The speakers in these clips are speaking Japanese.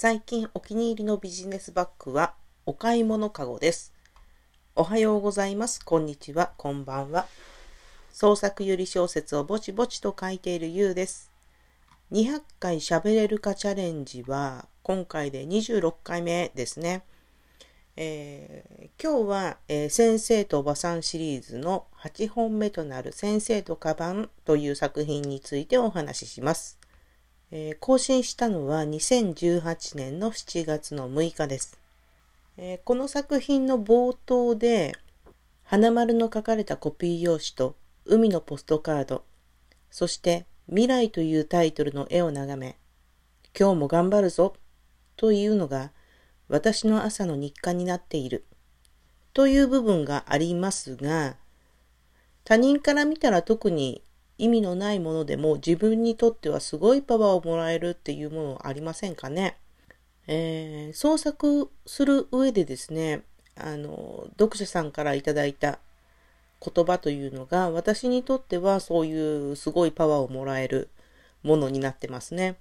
最近お気に入りのビジネスバッグはお買い物かごです。おはようございます。こんにちは。こんばんは。創作ゆり小説をぼちぼちと書いているゆうです。200回喋れるかチャレンジは今回で26回目ですね。えー、今日は、えー、先生とおばさんシリーズの8本目となる先生とカバンという作品についてお話しします。えー、更新したのは2018年の7月の6日です。えー、この作品の冒頭で、花丸の書かれたコピー用紙と海のポストカード、そして未来というタイトルの絵を眺め、今日も頑張るぞというのが私の朝の日課になっているという部分がありますが、他人から見たら特に意味のないものでも自分にとってはすごいパワーをもらえるっていうものありませんかね？えー、創作する上でですね、あの、読者さんからいただいた言葉というのが私にとってはそういうすごいパワーをもらえるものになってますね。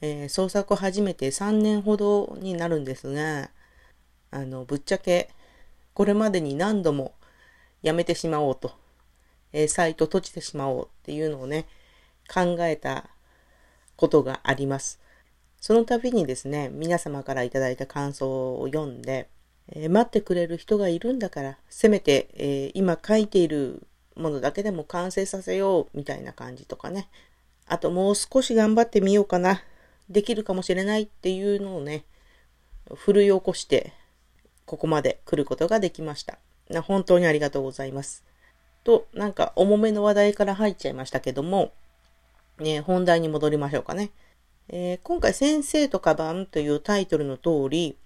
えー、創作を始めて3年ほどになるんですが、あの、ぶっちゃけこれまでに何度もやめてしまおうとえー、サイト閉じてしまおうっていうのをね、考えたことがあります。その度にですね、皆様からいただいた感想を読んで、えー、待ってくれる人がいるんだから、せめて、えー、今書いているものだけでも完成させようみたいな感じとかね。あともう少し頑張ってみようかな。できるかもしれないっていうのをね、奮い起こして、ここまで来ることができました。本当にありがとうございます。と、なんか重めの話題から入っちゃいましたけども、ね、本題に戻りましょうかね。えー、今回、先生とカバンというタイトルの通り、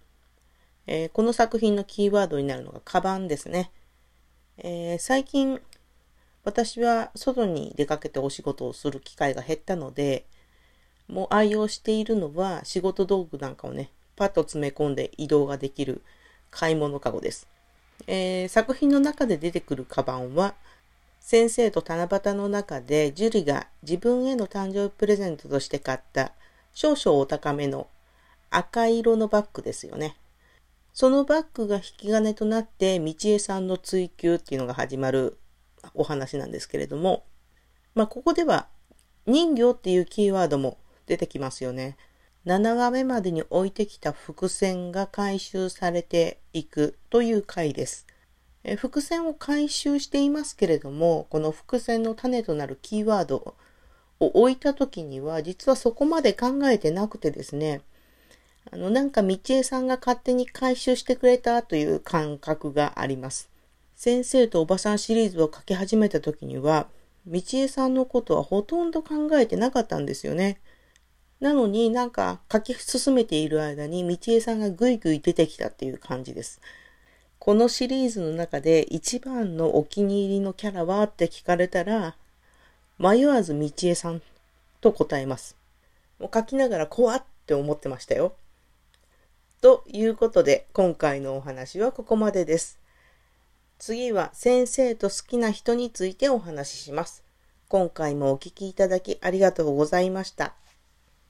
えー、この作品のキーワードになるのがカバンですね。えー、最近、私は外に出かけてお仕事をする機会が減ったので、もう愛用しているのは仕事道具なんかをね、パッと詰め込んで移動ができる買い物かごです。えー、作品の中で出てくるカバンは、先生と七夕の中で樹里が自分への誕生日プレゼントとして買った少々お高めの赤色のバッグですよね。そのバッグが引き金となって道江さんの追求っていうのが始まるお話なんですけれども、まあここでは人魚っていうキーワードも出てきますよね。7話目までに置いてきた伏線が回収されていくという回です。え伏線を回収していますけれども、この伏線の種となるキーワードを置いた時には、実はそこまで考えてなくてですね、あの、なんか道江さんが勝手に回収してくれたという感覚があります。先生とおばさんシリーズを書き始めた時には、道江さんのことはほとんど考えてなかったんですよね。なのになんか書き進めている間に道江さんがぐいぐい出てきたっていう感じです。このシリーズの中で一番のお気に入りのキャラはって聞かれたら、迷わず道江さんと答えます。もう書きながら怖って思ってましたよ。ということで、今回のお話はここまでです。次は先生と好きな人についてお話しします。今回もお聴きいただきありがとうございました。